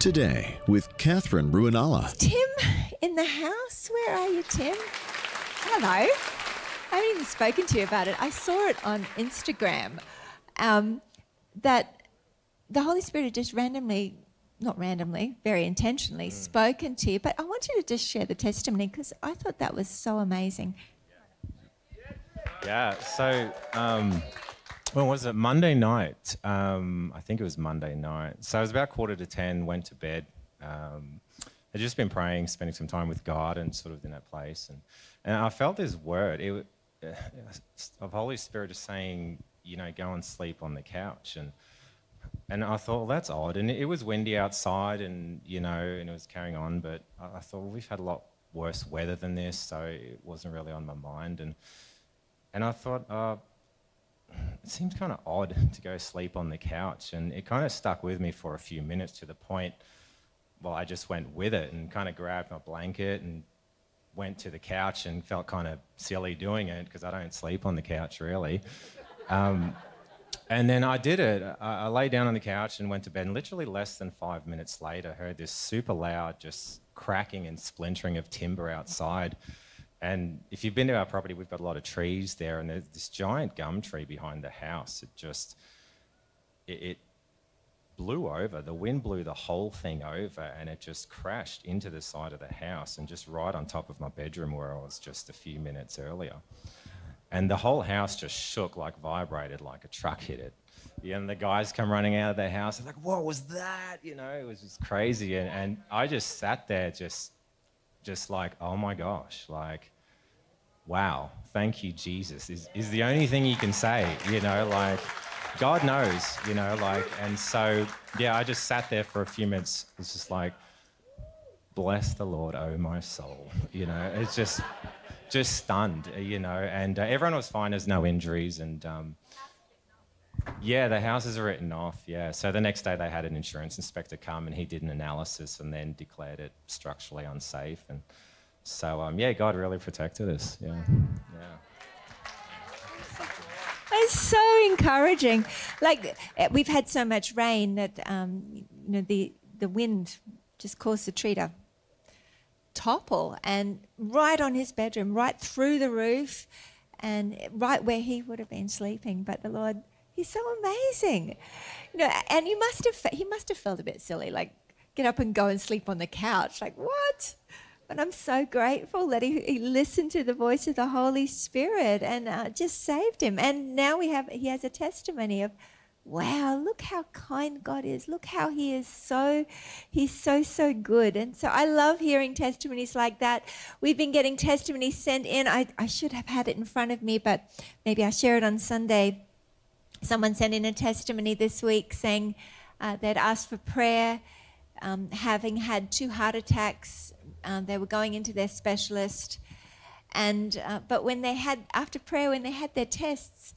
Today with Catherine Ruinala. Tim in the house. Where are you, Tim? Hello. I haven't even spoken to you about it. I saw it on Instagram um, that the Holy Spirit had just randomly, not randomly, very intentionally spoken to you. But I want you to just share the testimony because I thought that was so amazing. Yeah, so um, when was it? Monday night. Um, I think it was Monday night. So it was about quarter to ten. Went to bed. Um, I'd just been praying, spending some time with God, and sort of in that place. And and I felt this word it, uh, of Holy Spirit just saying, you know, go and sleep on the couch. And and I thought, well, that's odd. And it was windy outside, and you know, and it was carrying on. But I, I thought, well, we've had a lot worse weather than this, so it wasn't really on my mind. And and I thought, uh, it seems kind of odd to go sleep on the couch. And it kind of stuck with me for a few minutes to the point, well, I just went with it and kind of grabbed my blanket and went to the couch and felt kind of silly doing it because I don't sleep on the couch really. Um, and then I did it. I, I lay down on the couch and went to bed. And literally less than five minutes later, heard this super loud, just cracking and splintering of timber outside. And if you've been to our property, we've got a lot of trees there, and there's this giant gum tree behind the house. It just, it, it blew over. The wind blew the whole thing over, and it just crashed into the side of the house and just right on top of my bedroom where I was just a few minutes earlier. And the whole house just shook, like vibrated, like a truck hit it. And the guys come running out of their house. Like, "What was that?" You know, it was just crazy. And, and I just sat there, just just like, oh my gosh, like, wow, thank you, Jesus, is, is the only thing you can say, you know, like, God knows, you know, like, and so, yeah, I just sat there for a few minutes. It's just like, bless the Lord, oh my soul, you know, it's just, just stunned, you know, and uh, everyone was fine, there's no injuries, and, um, yeah, the houses are written off. Yeah. So the next day they had an insurance inspector come and he did an analysis and then declared it structurally unsafe. And so, um, yeah, God really protected us. Yeah. Yeah. It's so encouraging. Like eh, we've had so much rain that um, you know the the wind just caused the tree to topple and right on his bedroom, right through the roof, and right where he would have been sleeping. But the Lord He's so amazing. You know, and you must have he must have felt a bit silly, like get up and go and sleep on the couch. Like, what? But I'm so grateful that he, he listened to the voice of the Holy Spirit and uh, just saved him. And now we have he has a testimony of, wow, look how kind God is. Look how he is so he's so so good. And so I love hearing testimonies like that. We've been getting testimonies sent in. I, I should have had it in front of me, but maybe I'll share it on Sunday Someone sent in a testimony this week saying uh, they'd asked for prayer, um, having had two heart attacks. Um, they were going into their specialist, and uh, but when they had after prayer, when they had their tests,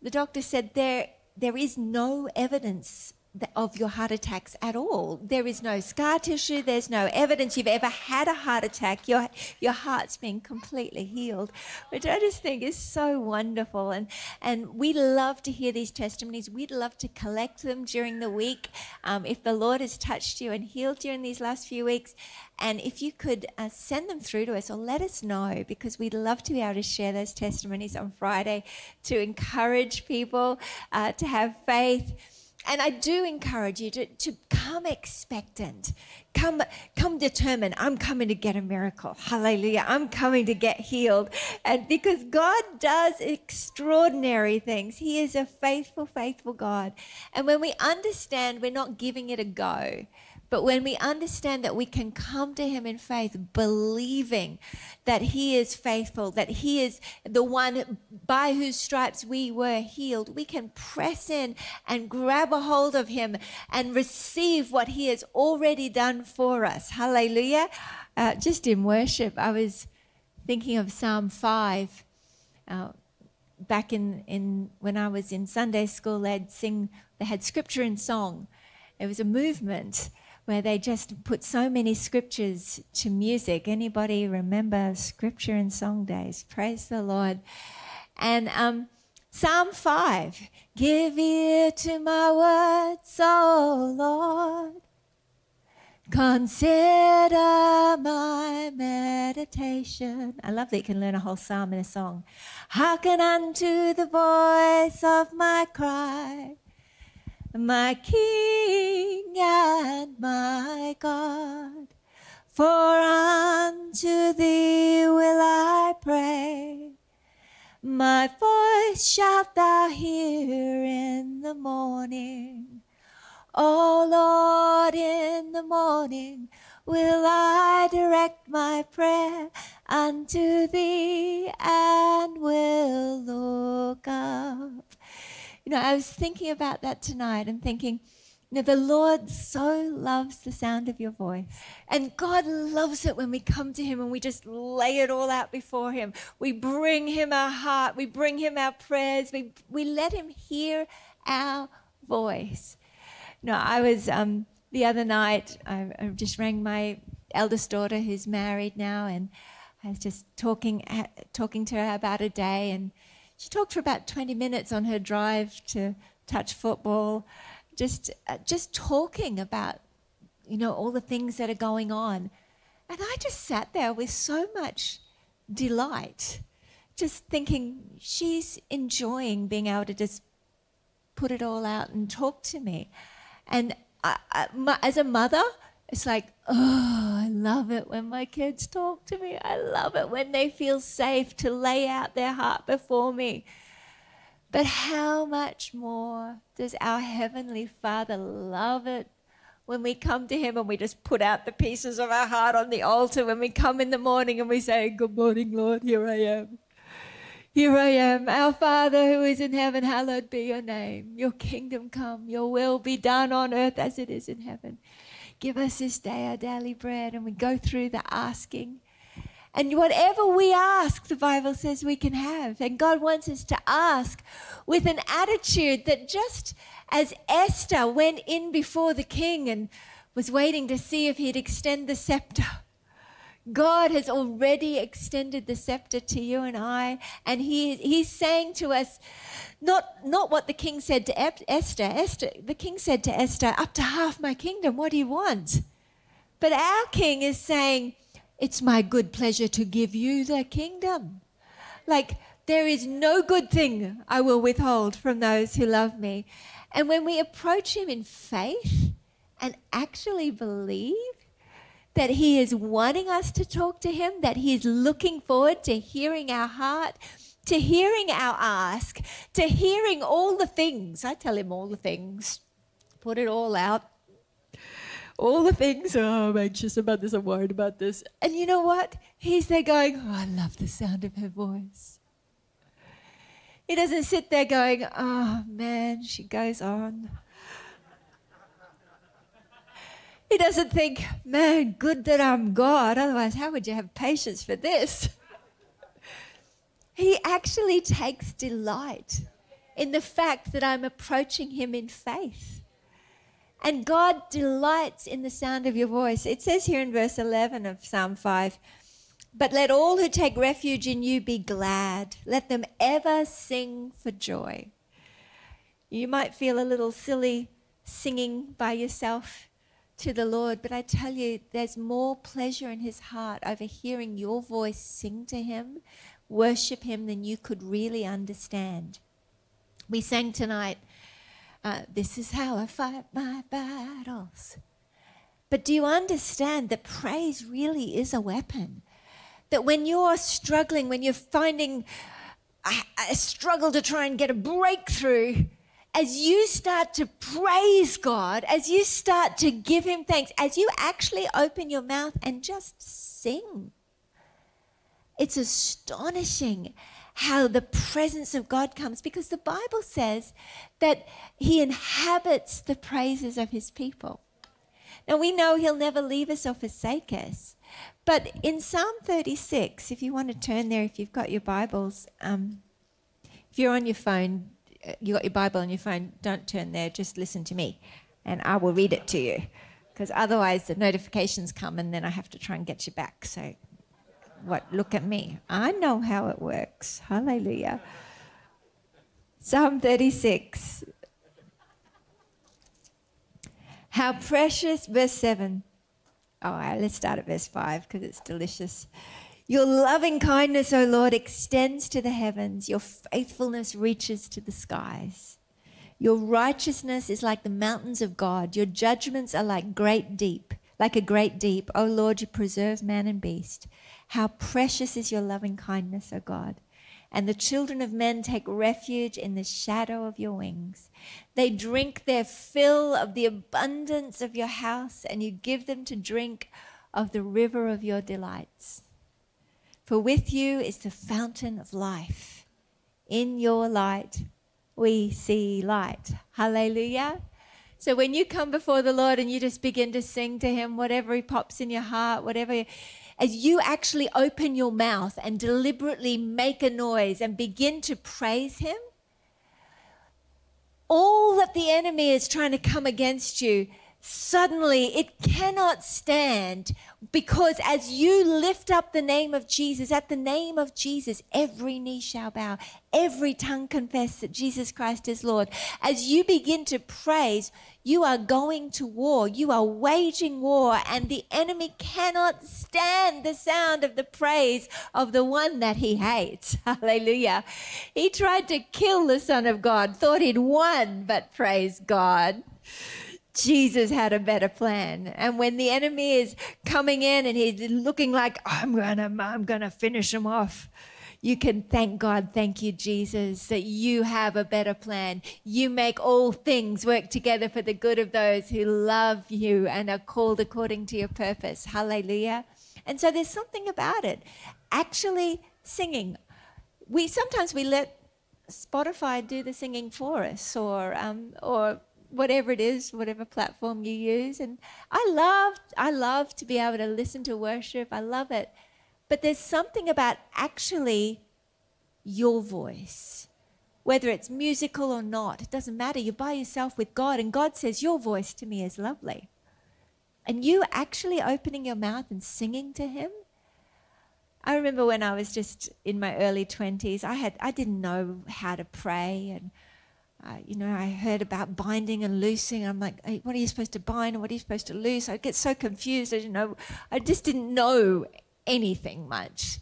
the doctor said there there is no evidence of your heart attacks at all. There is no scar tissue, there's no evidence you've ever had a heart attack. Your, your heart's been completely healed, which I just think is so wonderful. And, and we love to hear these testimonies. We'd love to collect them during the week. Um, if the Lord has touched you and healed you in these last few weeks, and if you could uh, send them through to us or let us know, because we'd love to be able to share those testimonies on Friday to encourage people uh, to have faith and I do encourage you to, to come expectant. Come, come determined. I'm coming to get a miracle. Hallelujah. I'm coming to get healed. And because God does extraordinary things, He is a faithful, faithful God. And when we understand we're not giving it a go, but when we understand that we can come to Him in faith, believing that He is faithful, that He is the one by whose stripes we were healed, we can press in and grab a hold of Him and receive what He has already done for us. Hallelujah. Uh, just in worship, I was thinking of Psalm 5. Uh, back in, in when I was in Sunday school, they'd sing, they had scripture and song. It was a movement where they just put so many scriptures to music. Anybody remember scripture and song days? Praise the Lord. And um, Psalm 5 Give ear to my words, O Lord. Consider my meditation. I love that you can learn a whole psalm in a song. Hearken unto the voice of my cry, my King and my God. For unto thee will I pray. My voice shalt thou hear in the morning. O Lord, in the morning will I direct my prayer unto thee and will look up. You know, I was thinking about that tonight and thinking, you know, the Lord so loves the sound of your voice. And God loves it when we come to Him and we just lay it all out before Him. We bring Him our heart, we bring Him our prayers, we, we let Him hear our voice. No, I was um, the other night, I, I just rang my eldest daughter who's married now, and I was just talking, talking to her about a day, and she talked for about 20 minutes on her drive to touch football just uh, just talking about you know all the things that are going on. And i just sat there with so much delight just thinking she's enjoying being able to just put it all out and talk to me. And I, I, my, as a mother it's like oh i love it when my kids talk to me i love it when they feel safe to lay out their heart before me but how much more does our Heavenly Father love it when we come to Him and we just put out the pieces of our heart on the altar, when we come in the morning and we say, Good morning, Lord, here I am. Here I am, our Father who is in heaven, hallowed be your name. Your kingdom come, your will be done on earth as it is in heaven. Give us this day our daily bread, and we go through the asking and whatever we ask, the Bible says we can have. And God wants us to ask with an attitude that just as Esther went in before the king and was waiting to see if he'd extend the scepter, God has already extended the scepter to you and I. And he, he's saying to us, not, not what the king said to Esther. Esther. The king said to Esther, Up to half my kingdom, what do you want? But our king is saying, it's my good pleasure to give you the kingdom. Like, there is no good thing I will withhold from those who love me. And when we approach Him in faith and actually believe that He is wanting us to talk to Him, that He is looking forward to hearing our heart, to hearing our ask, to hearing all the things. I tell Him all the things, put it all out all the things. Oh, I'm anxious about this. I'm worried about this. And you know what? He's there going, Oh, I love the sound of her voice. He doesn't sit there going, Oh, man, she goes on. He doesn't think, Man, good that I'm God. Otherwise, how would you have patience for this? He actually takes delight in the fact that I'm approaching him in faith. And God delights in the sound of your voice. It says here in verse 11 of Psalm 5 But let all who take refuge in you be glad, let them ever sing for joy. You might feel a little silly singing by yourself to the Lord, but I tell you, there's more pleasure in His heart over hearing your voice sing to Him, worship Him, than you could really understand. We sang tonight uh, this is how I fight my battles. But do you understand that praise really is a weapon? That when you're struggling, when you're finding a, a struggle to try and get a breakthrough, as you start to praise God, as you start to give Him thanks, as you actually open your mouth and just sing, it's astonishing how the presence of God comes because the Bible says that He inhabits the praises of His people. Now we know He'll never leave us or forsake us. But in Psalm 36, if you want to turn there, if you've got your Bibles, um, if you're on your phone, you got your Bible on your phone, don't turn there, just listen to me and I will read it to you. Because otherwise the notifications come and then I have to try and get you back. So what? Look at me. I know how it works. Hallelujah. Psalm 36. How precious, verse 7. All right, let's start at verse 5 because it's delicious. Your loving kindness, O Lord, extends to the heavens. Your faithfulness reaches to the skies. Your righteousness is like the mountains of God. Your judgments are like great deep, like a great deep. O Lord, you preserve man and beast. How precious is your loving kindness, O God. And the children of men take refuge in the shadow of your wings. They drink their fill of the abundance of your house, and you give them to drink of the river of your delights. For with you is the fountain of life. In your light, we see light. Hallelujah. So when you come before the Lord and you just begin to sing to Him, whatever He pops in your heart, whatever, as you actually open your mouth and deliberately make a noise and begin to praise Him, all that the enemy is trying to come against you suddenly it cannot stand because as you lift up the name of Jesus, at the name of Jesus, every knee shall bow, every tongue confess that Jesus Christ is Lord. As you begin to praise, you are going to war, you are waging war, and the enemy cannot stand the sound of the praise of the one that he hates. Hallelujah. He tried to kill the Son of God, thought he'd won, but praise God. Jesus had a better plan. And when the enemy is coming in and he's looking like, I'm gonna, I'm gonna finish him off, you can thank God, thank you, Jesus, that you have a better plan. You make all things work together for the good of those who love you and are called according to your purpose. Hallelujah. And so there's something about it. Actually singing. We sometimes we let Spotify do the singing for us or um, or whatever it is, whatever platform you use. And I love, I love to be able to listen to worship. I love it. But there's something about actually your voice, whether it's musical or not, it doesn't matter. You're by yourself with God, and God says, Your voice to me is lovely. And you actually opening your mouth and singing to Him. I remember when I was just in my early 20s, I, had, I didn't know how to pray and uh, you know, I heard about binding and loosing. I'm like, hey, what are you supposed to bind and what are you supposed to loose? I get so confused. I didn't know. I just didn't know anything much.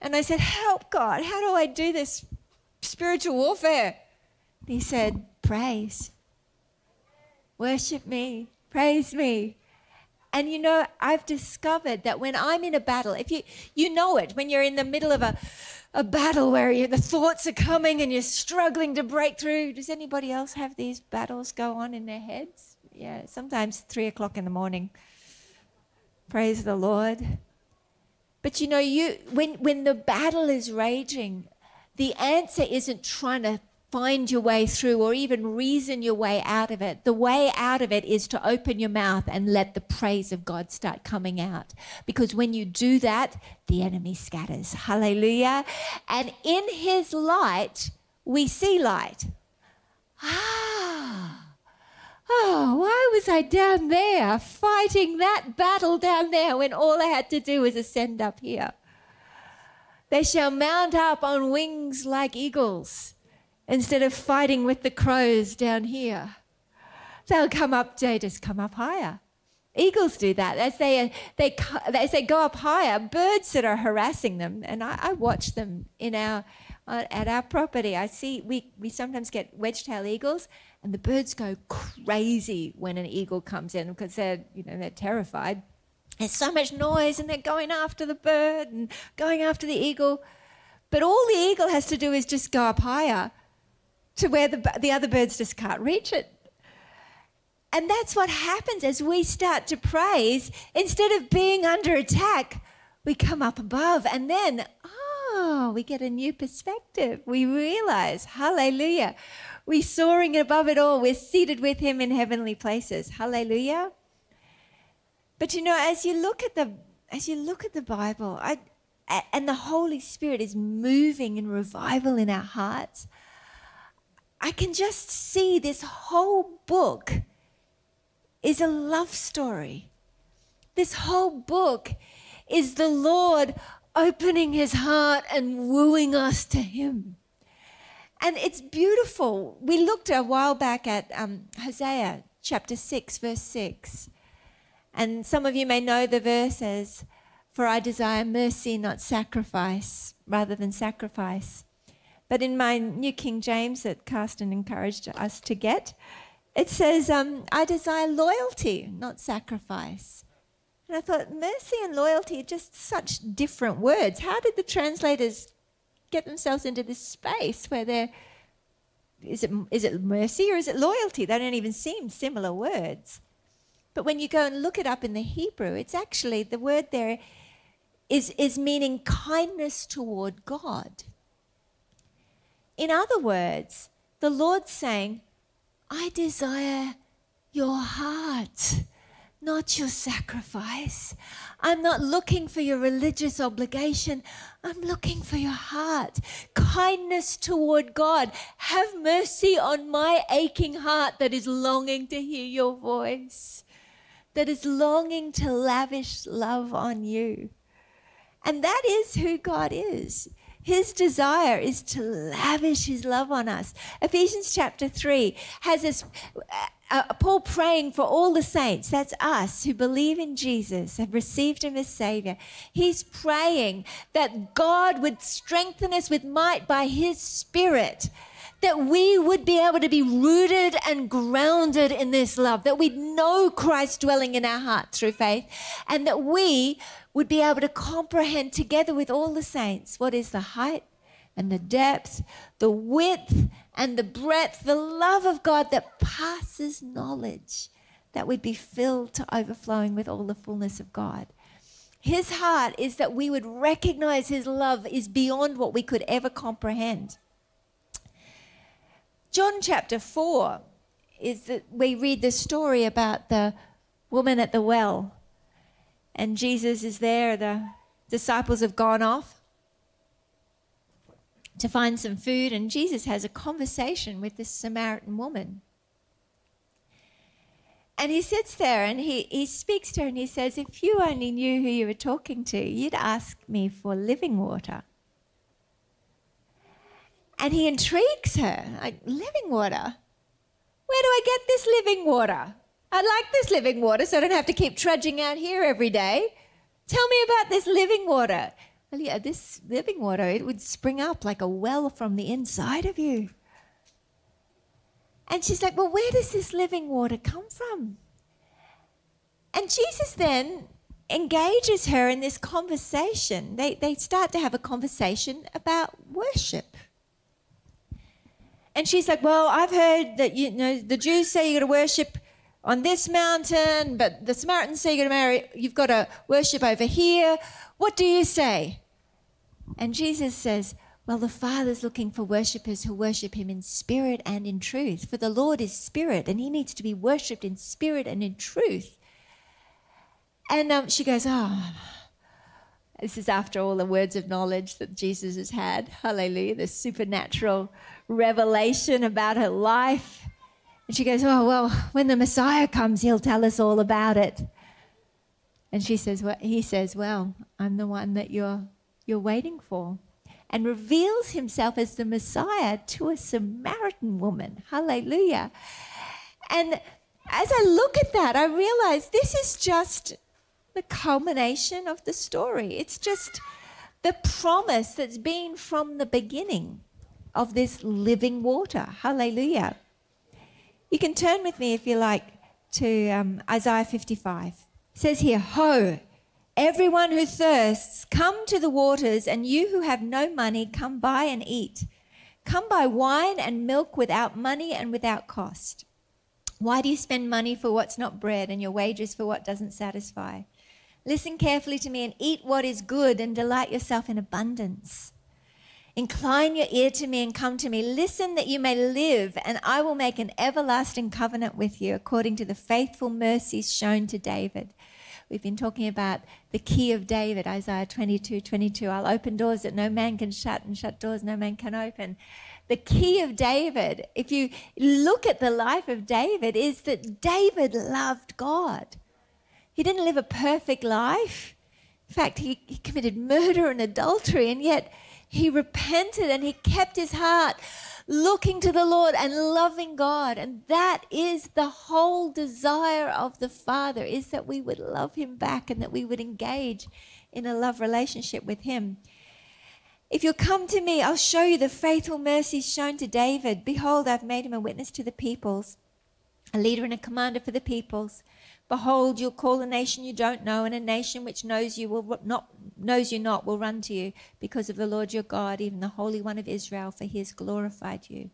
And I said, help God. How do I do this spiritual warfare? And he said, praise. Worship me. Praise me. And you know, I've discovered that when I'm in a battle, if you you know it, when you're in the middle of a a battle where you, the thoughts are coming and you're struggling to break through. Does anybody else have these battles go on in their heads? Yeah, sometimes three o'clock in the morning. Praise the Lord. But you know, you when when the battle is raging, the answer isn't trying to find your way through or even reason your way out of it. The way out of it is to open your mouth and let the praise of God start coming out. Because when you do that, the enemy scatters. Hallelujah. And in his light, we see light. Ah. Oh, why was I down there fighting that battle down there when all I had to do was ascend up here? They shall mount up on wings like eagles instead of fighting with the crows down here. They'll come up, they just come up higher. Eagles do that. As they, they, as they go up higher, birds that are harassing them, and I, I watch them in our, uh, at our property. I see we, we sometimes get wedge-tailed eagles, and the birds go crazy when an eagle comes in because they're, you know, they're terrified. There's so much noise, and they're going after the bird and going after the eagle. But all the eagle has to do is just go up higher to where the, the other birds just can't reach it. And that's what happens as we start to praise. Instead of being under attack, we come up above and then, oh, we get a new perspective. We realize, hallelujah, we're soaring above it all. We're seated with Him in heavenly places. Hallelujah. But you know, as you look at the as you look at the Bible, I, and the Holy Spirit is moving in revival in our hearts. I can just see this whole book is a love story. This whole book is the Lord opening his heart and wooing us to him. And it's beautiful. We looked a while back at um, Hosea chapter 6, verse 6. And some of you may know the verse as, For I desire mercy, not sacrifice, rather than sacrifice. But in my New King James that Carsten encouraged us to get, it says, um, I desire loyalty, not sacrifice. And I thought, mercy and loyalty are just such different words. How did the translators get themselves into this space where they're, is it, is it mercy or is it loyalty? They don't even seem similar words. But when you go and look it up in the Hebrew, it's actually the word there is, is meaning kindness toward God. In other words, the Lord's saying, I desire your heart, not your sacrifice. I'm not looking for your religious obligation. I'm looking for your heart. Kindness toward God. Have mercy on my aching heart that is longing to hear your voice that is longing to lavish love on you. And that is who God is. His desire is to lavish his love on us. Ephesians chapter 3 has this uh, uh, Paul praying for all the saints, that's us who believe in Jesus, have received him as Savior. He's praying that God would strengthen us with might by his Spirit that we would be able to be rooted and grounded in this love, that we'd know Christ dwelling in our heart through faith, and that we would be able to comprehend together with all the saints what is the height and the depth, the width and the breadth, the love of God that passes knowledge, that we'd be filled to overflowing with all the fullness of God. His heart is that we would recognize His love is beyond what we could ever comprehend. John chapter 4 is that we read the story about the woman at the well. And Jesus is there, the disciples have gone off to find some food, and Jesus has a conversation with this Samaritan woman. And he sits there and he, he speaks to her and he says, If you only knew who you were talking to, you'd ask me for living water. And he intrigues her, like, living water? Where do I get this living water? I'd like this living water so I don't have to keep trudging out here every day. Tell me about this living water. Well, yeah, this living water, it would spring up like a well from the inside of you. And she's like, Well, where does this living water come from? And Jesus then engages her in this conversation. They, they start to have a conversation about worship. And she's like, Well, I've heard that you know the Jews say you got to worship on this mountain, but the Samaritans say you got to marry, you've got to worship over here. What do you say? And Jesus says, Well, the Father's looking for worshippers who worship him in spirit and in truth. For the Lord is spirit, and he needs to be worshipped in spirit and in truth. And um, she goes, Oh, this is after all the words of knowledge that Jesus has had. Hallelujah. The supernatural revelation about her life. And she goes, Oh, well, when the Messiah comes, he'll tell us all about it. And she says, well, he says, Well, I'm the one that you're, you're waiting for. And reveals himself as the Messiah to a Samaritan woman. Hallelujah. And as I look at that, I realize this is just the culmination of the story. It's just the promise that's been from the beginning of this living water. Hallelujah. You can turn with me, if you like, to um, Isaiah 55. It says here, Ho, everyone who thirsts, come to the waters, and you who have no money, come buy and eat. Come buy wine and milk without money and without cost. Why do you spend money for what's not bread and your wages for what doesn't satisfy? Listen carefully to me and eat what is good and delight yourself in abundance. Incline your ear to me and come to me. Listen that you may live, and I will make an everlasting covenant with you according to the faithful mercies shown to David. We've been talking about the key of David, Isaiah 22 22. I'll open doors that no man can shut, and shut doors no man can open. The key of David, if you look at the life of David, is that David loved God. He didn't live a perfect life. In fact, he, he committed murder and adultery, and yet he repented and he kept his heart looking to the Lord and loving God. And that is the whole desire of the Father is that we would love him back and that we would engage in a love relationship with him. If you'll come to me, I'll show you the faithful mercies shown to David. Behold, I've made him a witness to the peoples, a leader and a commander for the peoples. Behold, you'll call a nation you don't know, and a nation which knows you will not knows you not will run to you because of the Lord your God, even the Holy One of Israel, for he has glorified you.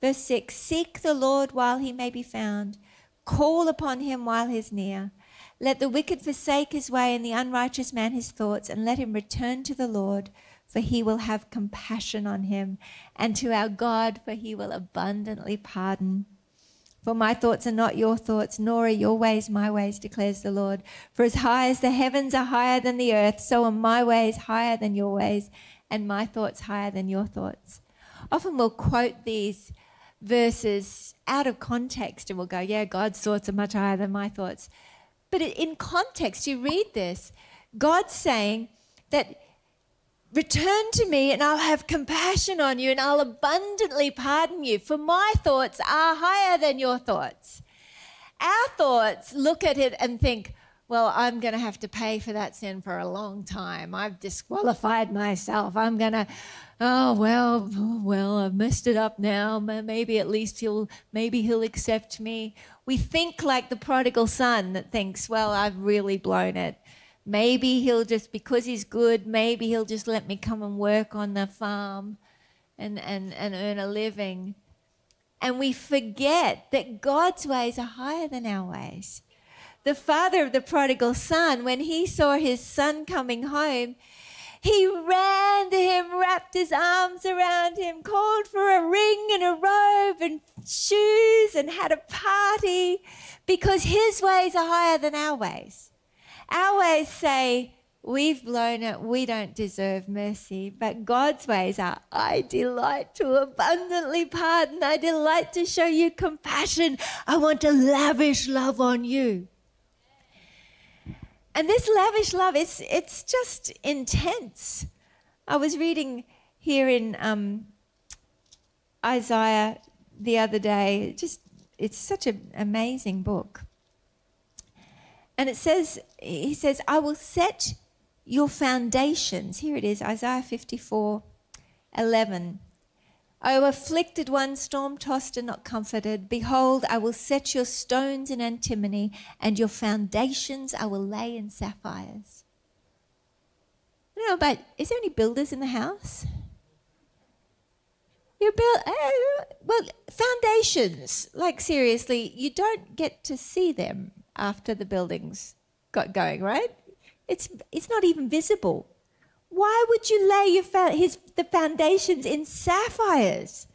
Verse 6 Seek the Lord while he may be found, call upon him while he is near. Let the wicked forsake his way, and the unrighteous man his thoughts, and let him return to the Lord, for he will have compassion on him, and to our God, for he will abundantly pardon. For my thoughts are not your thoughts, nor are your ways my ways, declares the Lord. For as high as the heavens are higher than the earth, so are my ways higher than your ways, and my thoughts higher than your thoughts. Often we'll quote these verses out of context and we'll go, yeah, God's thoughts are much higher than my thoughts. But in context, you read this, God's saying that Return to me, and I'll have compassion on you, and I'll abundantly pardon you, for my thoughts are higher than your thoughts. Our thoughts look at it and think, well, I'm going to have to pay for that sin for a long time. I've disqualified myself. I'm going to, oh, well, well, I've messed it up now. Maybe at least he'll, maybe he'll accept me. We think like the prodigal son that thinks, well, I've really blown it. Maybe he'll just, because he's good, maybe he'll just let me come and work on the farm and, and, and earn a living. And we forget that God's ways are higher than our ways. The father of the prodigal son, when he saw his son coming home, he ran to him, wrapped his arms around him, called for a ring and a robe and shoes, and had a party because his ways are higher than our ways. Our ways say, We've blown it, we don't deserve mercy. But God's ways are, I delight to abundantly pardon, I delight to show you compassion, I want to lavish love on you. And this lavish love, it's, it's just intense. I was reading here in um, Isaiah the other day, just it's such an amazing book. And it says, he says, I will set your foundations. Here it is, Isaiah 54 11. O afflicted one, storm tossed and not comforted, behold, I will set your stones in antimony, and your foundations I will lay in sapphires. I don't know is there any builders in the house? You build, uh, well, foundations, like seriously, you don't get to see them after the buildings got going, right? It's, it's not even visible. Why would you lay your fa- his, the foundations in sapphires?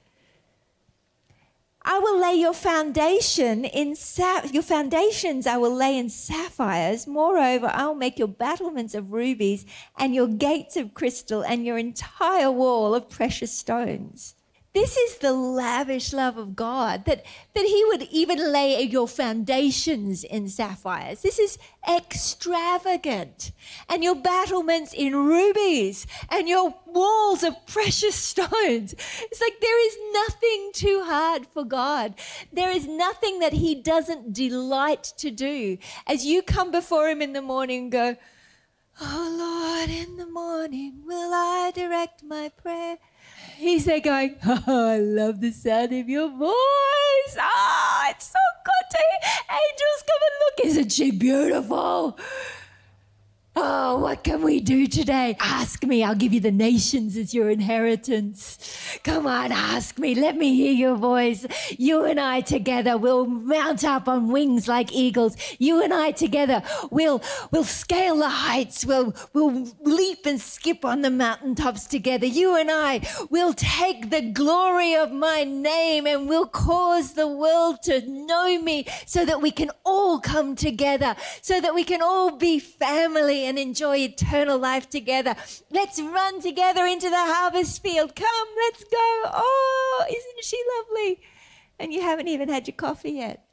I will lay your foundation in sa- your foundations I will lay in sapphires. Moreover, I will make your battlements of rubies and your gates of crystal and your entire wall of precious stones. This is the lavish love of God that, that He would even lay your foundations in sapphires. This is extravagant. And your battlements in rubies and your walls of precious stones. It's like there is nothing too hard for God. There is nothing that He doesn't delight to do. As you come before Him in the morning and go, Oh Lord, in the morning will I direct my prayer he's there going, oh, I love the sound of your voice. Oh, it's so good to hear. Angels, come and look. Isn't she beautiful? Oh, what can we do today? Ask me. I'll give you the nations as your inheritance. Come on, ask me. Let me hear your voice. You and I together will mount up on wings like eagles. You and I together will will scale the heights. We'll we'll leap and skip on the mountaintops together. You and I will take the glory of my name and we'll cause the world to know me so that we can all come together, so that we can all be family and enjoy eternal life together. Let's run together into the harvest field. Come, let's go. Oh, isn't she lovely? And you haven't even had your coffee yet.